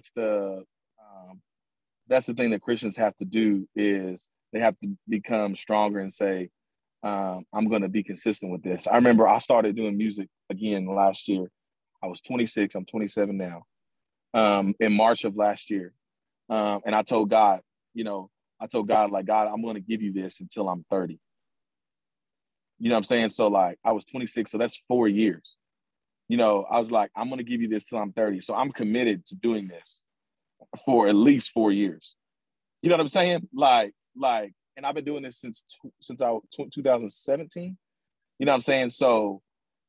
that's the um, that's the thing that Christians have to do is they have to become stronger and say, um, I'm going to be consistent with this. I remember I started doing music again last year. I was 26. I'm 27 now. Um, in March of last year, um, and I told God, you know, I told God like, God, I'm going to give you this until I'm 30. You know what I'm saying? So like, I was 26, so that's four years. You know, I was like, I'm to give you this till I'm 30. So I'm committed to doing this for at least four years. You know what I'm saying? Like, like, and I've been doing this since since I 2017. You know what I'm saying? So,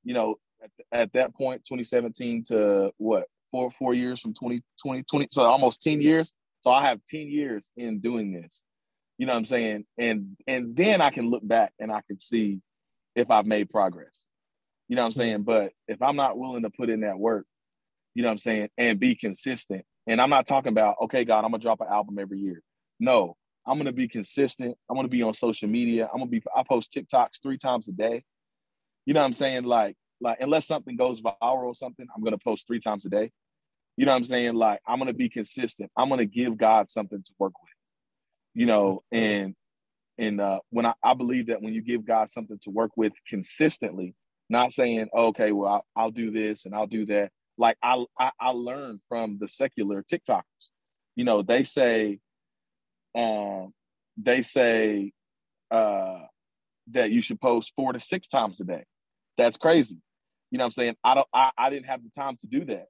you know, at, at that point, 2017 to what four four years from 2020 20, so almost 10 years. So I have 10 years in doing this. You know what I'm saying? And and then I can look back and I can see if I've made progress. You know what I'm saying? But if I'm not willing to put in that work, you know what I'm saying, and be consistent. And I'm not talking about, okay, God, I'm gonna drop an album every year. No, I'm gonna be consistent. I'm gonna be on social media. I'm gonna be I post TikToks three times a day. You know what I'm saying? Like, like unless something goes viral or something, I'm gonna post three times a day. You know what I'm saying? Like, I'm gonna be consistent. I'm gonna give God something to work with. You know, and and uh, when I, I believe that when you give God something to work with consistently, not saying, okay, well, I'll, I'll do this and I'll do that. Like I, I, I learned from the secular TikTokers. You know, they say, um, they say uh, that you should post four to six times a day. That's crazy. You know what I'm saying? I don't I, I didn't have the time to do that.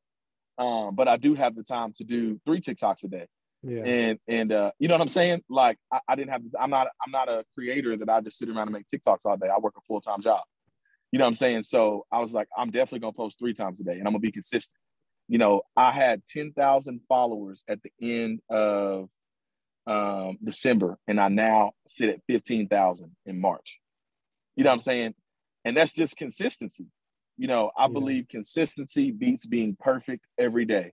Um, but I do have the time to do three TikToks a day. Yeah. And and uh, you know what I'm saying? Like I, I didn't have I'm not I'm not a creator that I just sit around and make TikToks all day. I work a full-time job. You know what I'm saying? So I was like, I'm definitely gonna post three times a day and I'm gonna be consistent. You know, I had 10,000 followers at the end of um, December, and I now sit at 15,000 in March. You know what I'm saying? And that's just consistency. You know, I yeah. believe consistency beats being perfect every day.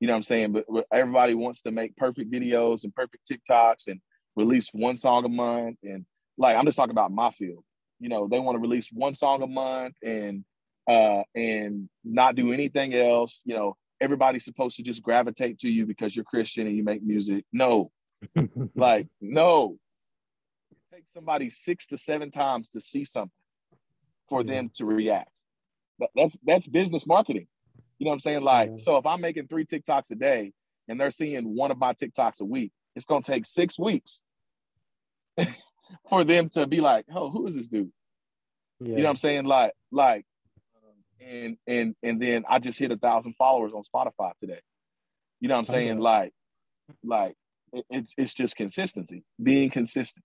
You know what I'm saying? But, but everybody wants to make perfect videos and perfect TikToks and release one song a month. And like, I'm just talking about my field. You know, they want to release one song a month and uh and not do anything else. You know, everybody's supposed to just gravitate to you because you're Christian and you make music. No, like, no. It takes somebody six to seven times to see something for yeah. them to react. That, that's that's business marketing. You know what I'm saying? Like, yeah. so if I'm making three TikToks a day and they're seeing one of my TikToks a week, it's gonna take six weeks for them to be like, oh, who is this dude? Yeah. You know what I'm saying? Like, like, and and and then I just hit a thousand followers on Spotify today. You know what I'm saying? Like, like it, it's it's just consistency, being consistent.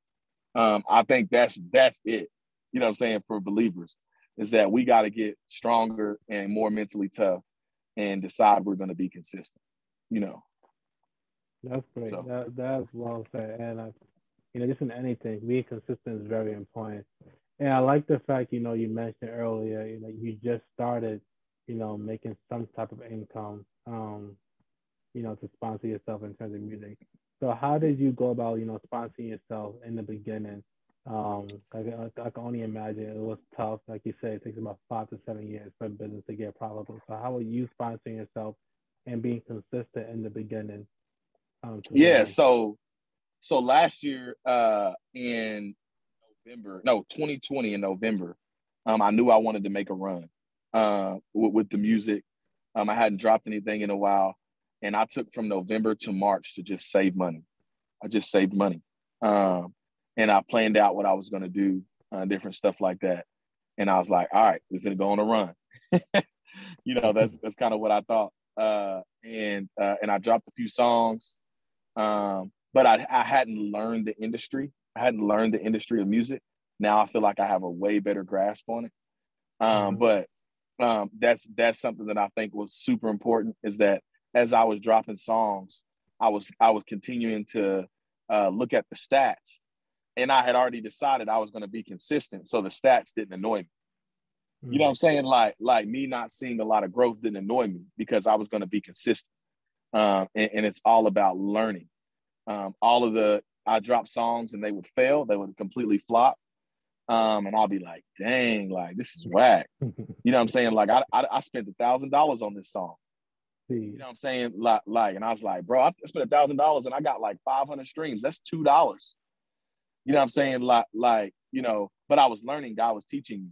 Um, I think that's that's it. You know what I'm saying for believers is that we got to get stronger and more mentally tough and decide we're going to be consistent. You know. That's great. So. That, that's well said. And I, you know, just in anything, being consistent is very important. And I like the fact, you know, you mentioned earlier, you know, you just started, you know, making some type of income, um, you know, to sponsor yourself in terms of music. So how did you go about, you know, sponsoring yourself in the beginning? Um, I, I, I, can only imagine it was tough. Like you said, it takes about five to seven years for a business to get profitable. So how are you sponsoring yourself and being consistent in the beginning? Um, yeah. So, so last year, uh, in November, no, 2020 in November, um, I knew I wanted to make a run, uh, with, with the music. Um, I hadn't dropped anything in a while, and I took from November to March to just save money. I just saved money. Um, and I planned out what I was going to do, uh, different stuff like that. And I was like, all right, we're going to go on a run. you know, that's that's kind of what I thought. Uh, and uh, and I dropped a few songs, um, but I, I hadn't learned the industry. I hadn't learned the industry of music. Now I feel like I have a way better grasp on it. Um, mm-hmm. But um, that's that's something that I think was super important. Is that as I was dropping songs, I was I was continuing to uh, look at the stats and I had already decided I was going to be consistent, so the stats didn't annoy me. Mm-hmm. You know what I'm saying? Like, like me not seeing a lot of growth didn't annoy me because I was going to be consistent. Um, and, and, it's all about learning. Um, all of the I drop songs and they would fail, they would completely flop. Um, and I'll be like, dang, like this is whack. you know what I'm saying? Like I I, I spent a thousand dollars on this song. You know what I'm saying? Like, like, and I was like, bro, I spent a thousand dollars and I got like 500 streams. That's two dollars. You know what I'm saying? Like, like, you know, but I was learning. God was teaching me.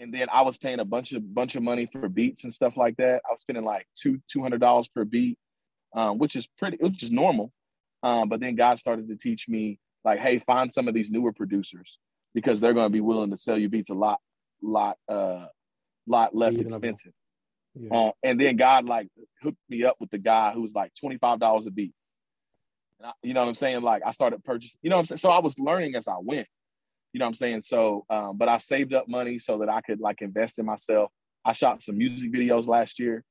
And then I was paying a bunch of bunch of money for beats and stuff like that. I was spending like two two hundred dollars per beat, um, which is pretty, which is normal. Um, but then God started to teach me like, hey, find some of these newer producers because they're going to be willing to sell you beats a lot, lot, uh, lot less expensive. Yeah. Uh, and then God like hooked me up with the guy who was like twenty five dollars a beat. I, you know what I'm saying? Like I started purchasing. You know what I'm saying? So I was learning as I went. You know what I'm saying? So, um, but I saved up money so that I could like invest in myself. I shot some music videos last year,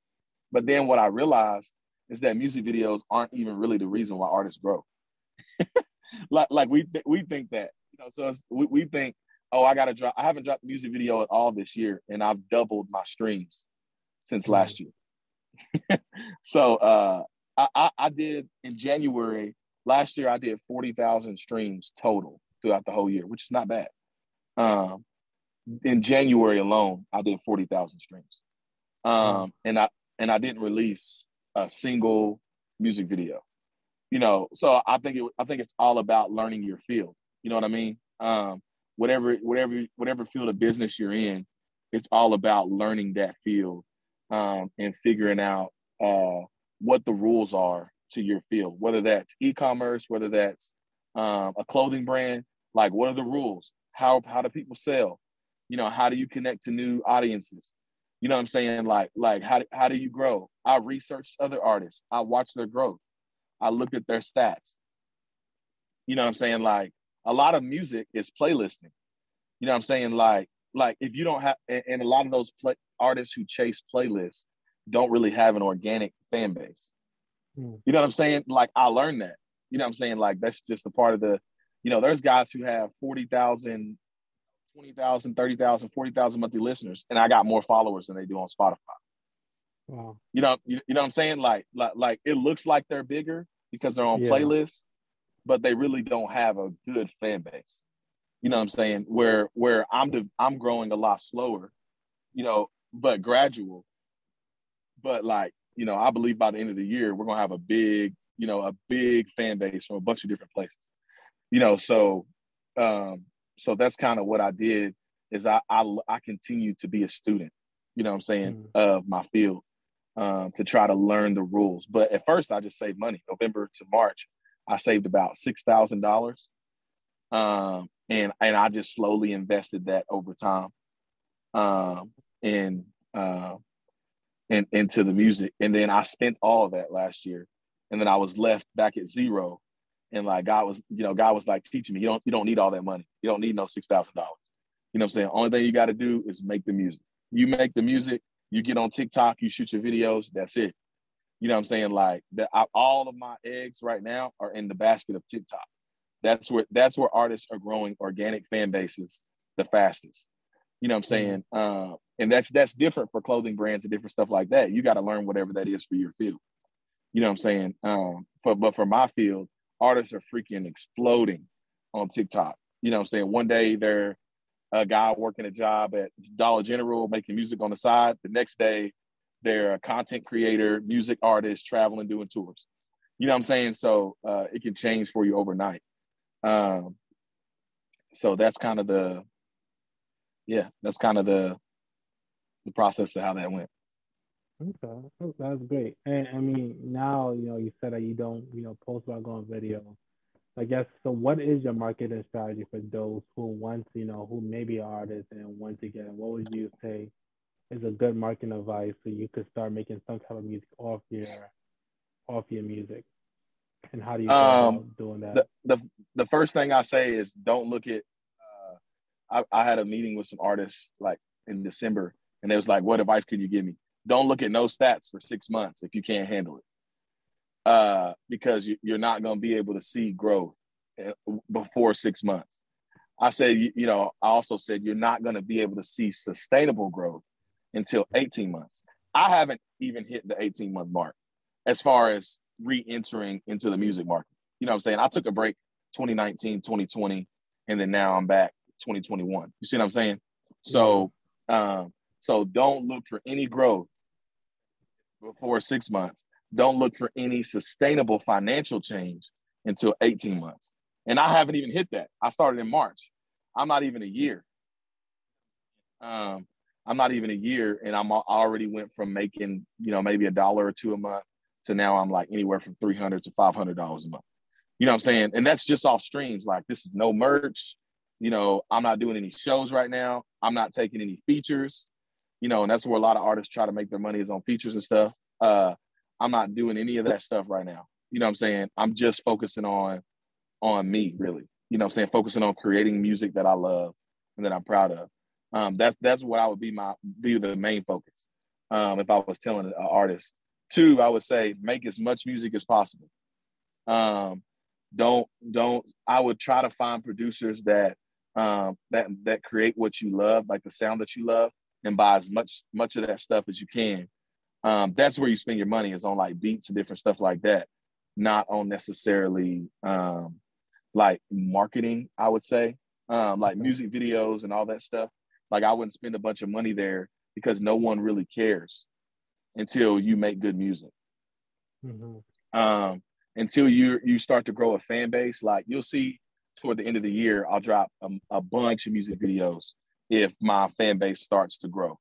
but then what I realized is that music videos aren't even really the reason why artists grow. like, like we th- we think that you know. So we, we think, oh, I got to drop. I haven't dropped a music video at all this year, and I've doubled my streams since mm-hmm. last year. so uh, I, I, I did in January last year. I did forty thousand streams total throughout the whole year, which is not bad. Um, in January alone, I did forty thousand streams, um, and I and I didn't release a single music video. You know, so I think it I think it's all about learning your field. You know what I mean? Um, whatever whatever whatever field of business you're in, it's all about learning that field um, and figuring out uh, what the rules are to your field, whether that's e-commerce, whether that's um, a clothing brand, like, what are the rules? How how do people sell? You know, how do you connect to new audiences? You know what I'm saying? Like, like how how do you grow? I researched other artists. I watched their growth. I looked at their stats. You know what I'm saying? Like a lot of music is playlisting. You know what I'm saying? Like, like if you don't have and a lot of those play, artists who chase playlists don't really have an organic fan base. Hmm. You know what I'm saying? Like I learned that. You know what I'm saying? Like that's just a part of the you know, there's guys who have 40,000, 20,000, 30,000, 40,000 monthly listeners, and I got more followers than they do on Spotify. Wow. You know, you, you know what I'm saying? Like, like, like it looks like they're bigger because they're on yeah. playlists, but they really don't have a good fan base. You know what I'm saying? Where where I'm de- I'm growing a lot slower, you know, but gradual. But like, you know, I believe by the end of the year we're gonna have a big, you know, a big fan base from a bunch of different places you know, so um, so that's kind of what I did is I, I I continue to be a student, you know what I'm saying, mm. of my field um, to try to learn the rules. But at first I just saved money. November to March, I saved about six thousand dollars. Um, and and I just slowly invested that over time. Um, and uh, and into the music. And then I spent all of that last year. And then I was left back at zero and like God was, you know, God was like teaching me, you don't, you don't need all that money. You don't need no six thousand dollars. You know what I'm saying? Only thing you got to do is make the music. You make the music, you get on TikTok, you shoot your videos, that's it. You know what I'm saying? Like that all of my eggs right now are in the basket of TikTok. That's where that's where artists are growing organic fan bases the fastest. You know what I'm saying? Mm-hmm. Uh, and that's that's different for clothing brands and different stuff like that. You got to learn whatever that is for your field. You know what I'm saying? Um, but but for my field, artists are freaking exploding on TikTok. You know what I'm saying? One day they're a guy working a job at Dollar General making music on the side. The next day they're a content creator, music artist, traveling, doing tours. You know what I'm saying? So uh, it can change for you overnight. Um, so that's kind of the, yeah, that's kind of the the process of how that went. Okay, that's great. And I mean, now you know you said that you don't you know post about going video. I guess so. What is your marketing strategy for those who want you know who may be artists and want to get? What would you say is a good marketing advice so you could start making some type of music off your off your music? And how do you um, doing that? The, the the first thing I say is don't look at. Uh, I, I had a meeting with some artists like in December, and it was like, "What advice could you give me?" Don't look at no stats for six months if you can't handle it, uh, because you, are not going to be able to see growth eh, before six months. I said, you, you know, I also said you're not going to be able to see sustainable growth until 18 months. I haven't even hit the 18 month mark as far as re-entering into the music market. You know what I'm saying? I took a break 2019, 2020, and then now I'm back 2021. You see what I'm saying? So, um, so don't look for any growth before six months. Don't look for any sustainable financial change until 18 months. And I haven't even hit that. I started in March. I'm not even a year. Um, I'm not even a year, and I'm already went from making you know maybe a dollar or two a month to now I'm like anywhere from 300 to 500 dollars a month. You know what I'm saying? And that's just off streams. Like this is no merch. You know, I'm not doing any shows right now. I'm not taking any features. You know, and that's where a lot of artists try to make their money is on features and stuff. Uh, I'm not doing any of that stuff right now. You know what I'm saying? I'm just focusing on on me, really. You know what I'm saying? Focusing on creating music that I love and that I'm proud of. Um, that's that's what I would be my be the main focus. Um, if I was telling an artist. Two, I would say make as much music as possible. Um, don't don't. I would try to find producers that um, that that create what you love, like the sound that you love, and buy as much much of that stuff as you can. Um, that's where you spend your money is on like beats and different stuff like that, not on necessarily um, like marketing. I would say um, like music videos and all that stuff. Like I wouldn't spend a bunch of money there because no one really cares until you make good music. Mm-hmm. Um, until you you start to grow a fan base, like you'll see toward the end of the year, I'll drop a, a bunch of music videos if my fan base starts to grow.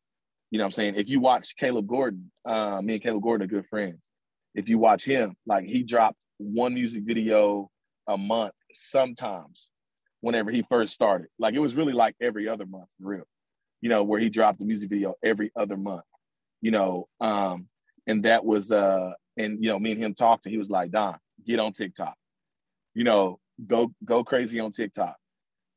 You know what I'm saying? If you watch Caleb Gordon, uh, me and Caleb Gordon are good friends. If you watch him, like he dropped one music video a month sometimes whenever he first started. Like it was really like every other month for real you know, where he dropped a music video every other month, you know, um, and that was, uh, and you know, me and him talked, and he was like, "Don, get on TikTok, you know, go go crazy on TikTok,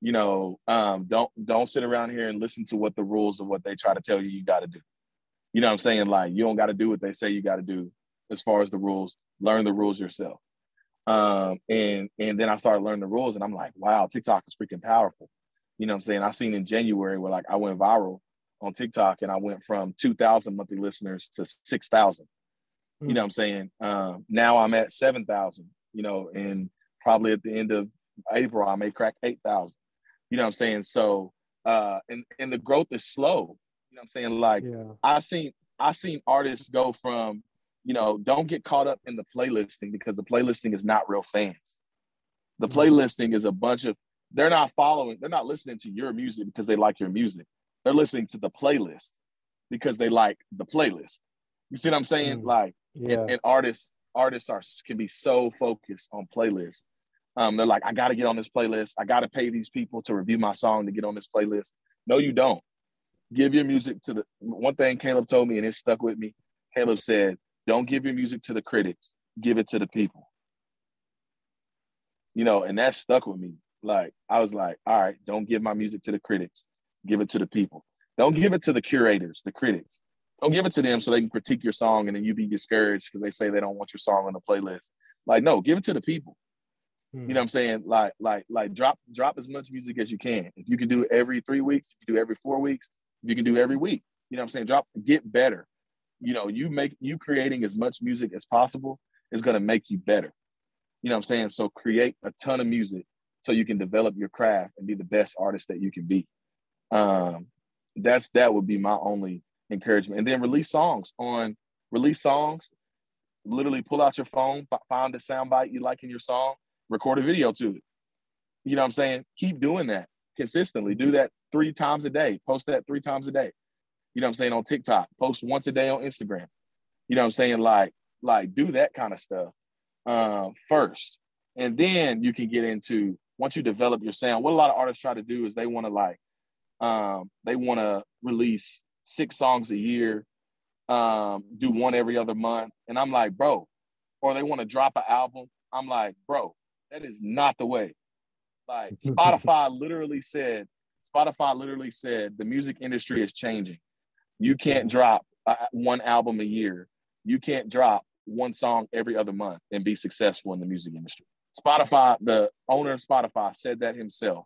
you know, um, don't don't sit around here and listen to what the rules of what they try to tell you you got to do, you know, what I'm saying like you don't got to do what they say you got to do as far as the rules, learn the rules yourself." Um, and and then I started learning the rules, and I'm like, wow, TikTok is freaking powerful. You know what I'm saying? I seen in January where like I went viral on TikTok and I went from 2,000 monthly listeners to 6,000. Mm-hmm. You know what I'm saying? Um, now I'm at 7,000, you know, and probably at the end of April, I may crack 8,000. You know what I'm saying? So, uh, and, and the growth is slow. You know what I'm saying? Like yeah. I seen, I seen artists go from, you know, don't get caught up in the playlisting because the playlisting is not real fans. The mm-hmm. playlisting is a bunch of they're not following, they're not listening to your music because they like your music. They're listening to the playlist because they like the playlist. You see what I'm saying? Mm, like, yeah. and, and, artists, artists are can be so focused on playlists. Um, they're like, I got to get on this playlist. I got to pay these people to review my song to get on this playlist. No, you don't. Give your music to the one thing Caleb told me, and it stuck with me. Caleb said, "Don't give your music to the critics. Give it to the people." You know, and that stuck with me like I was like, all right, don't give my music to the critics. Give it to the people. Don't give it to the curators, the critics. Don't give it to them so they can critique your song and then you be discouraged because they say they don't want your song on the playlist. Like, no, give it to the people. Hmm. You know what I'm saying? Like, like, like drop drop as much music as you can. If you can do it every three weeks, you do every four weeks, you can do every week. You know what I'm saying? Drop, get better. You know, you make you creating as much music as possible is gonna make you better. You know what I'm saying? So create a ton of music so you can develop your craft and be the best artist that you can be. Um, that's that would be my only encouragement. And then release songs on release songs. Literally pull out your phone, find a soundbite you like in your song, record a video to it. You know what I'm saying? Keep doing that consistently. Do that three times a day. Post that three times a day. You know what I'm saying? On TikTok. Post once a day on Instagram. You know what I'm saying? Like, like do that kind of stuff um, first. And then you can get into once you develop your sound, what a lot of artists try to do is they want to like, um, they want to release six songs a year, um, do one every other month. And I'm like, bro, or they want to drop an album. I'm like, bro, that is not the way. Like Spotify literally said, Spotify literally said the music industry is changing. You can't drop uh, one album a year. You can't drop one song every other month and be successful in the music industry. Spotify, the owner of Spotify said that himself.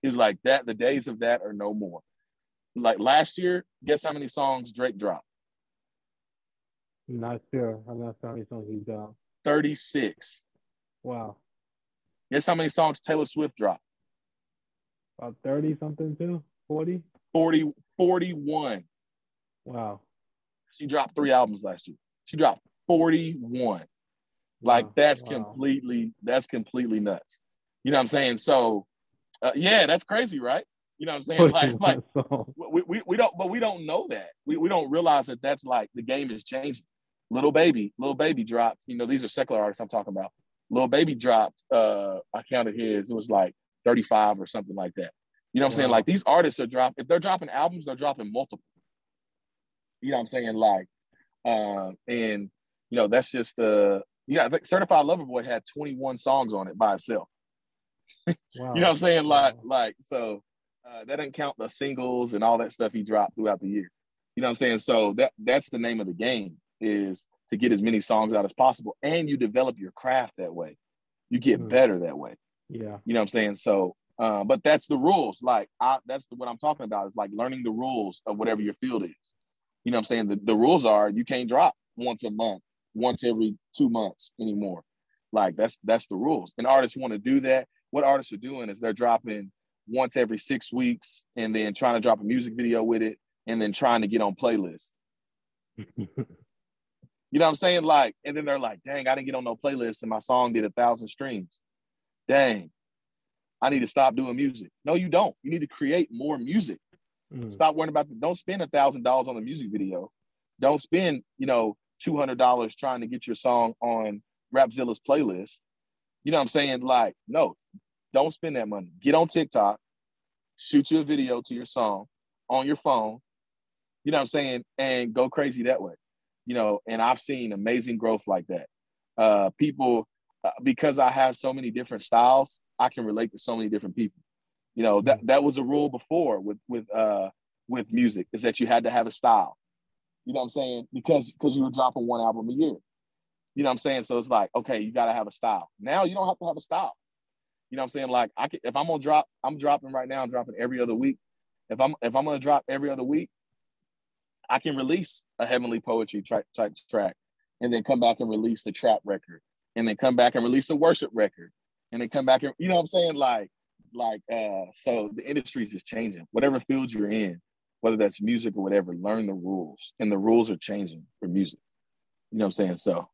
He was like, that the days of that are no more. Like last year, guess how many songs Drake dropped? Not sure. I'm not sure how many songs he dropped. 36. Wow. Guess how many songs Taylor Swift dropped? About 30 something too? 40? 40, 41. Wow. She dropped three albums last year. She dropped 41. Like wow. that's wow. completely that's completely nuts. You know what I'm saying? So uh, yeah, that's crazy, right? You know what I'm saying? Like, like we, we, we don't, but we don't know that. We, we don't realize that that's like the game is changing. Lil Baby, lil Baby dropped. You know, these are secular artists I'm talking about. Lil Baby dropped. Uh, I counted his. It was like 35 or something like that. You know what I'm saying? Like these artists are dropping. If they're dropping albums, they're dropping multiple. You know what I'm saying? Like, um, and you know that's just the uh, yeah. Certified Lover Boy had 21 songs on it by itself. Wow. you know what I'm saying? Like, like so uh, that doesn't count the singles and all that stuff he dropped throughout the year. You know what I'm saying? So that that's the name of the game is to get as many songs out as possible, and you develop your craft that way. You get mm. better that way. Yeah. You know what I'm saying? So, uh, but that's the rules. Like, I, that's the, what I'm talking about is like learning the rules of whatever your field is. You know what I'm saying? The, the rules are you can't drop once a month, once every two months anymore. Like that's that's the rules. And artists want to do that. What artists are doing is they're dropping once every six weeks and then trying to drop a music video with it and then trying to get on playlists. you know what I'm saying? Like, and then they're like, dang, I didn't get on no playlist and my song did a thousand streams dang, I need to stop doing music. No, you don't. You need to create more music. Mm. Stop worrying about the, don't spend a thousand dollars on a music video. Don't spend, you know, two hundred dollars trying to get your song on Rapzilla's playlist. You know what I'm saying? Like, no, don't spend that money. Get on TikTok, shoot you a video to your song on your phone. You know what I'm saying? And go crazy that way. You know, and I've seen amazing growth like that. Uh, people uh, because I have so many different styles, I can relate to so many different people. You know, that that was a rule before with with uh with music is that you had to have a style. You know what I'm saying? Because because you were dropping one album a year. You know what I'm saying? So it's like, okay, you got to have a style. Now you don't have to have a style. You know what I'm saying? Like I can, if I'm gonna drop, I'm dropping right now. I'm dropping every other week. If I'm if I'm gonna drop every other week, I can release a heavenly poetry track type track, and then come back and release the trap record, and then come back and release a worship record and then come back and you know what I'm saying? Like, like uh so the industry is just changing. Whatever field you're in, whether that's music or whatever, learn the rules. And the rules are changing for music. You know what I'm saying? So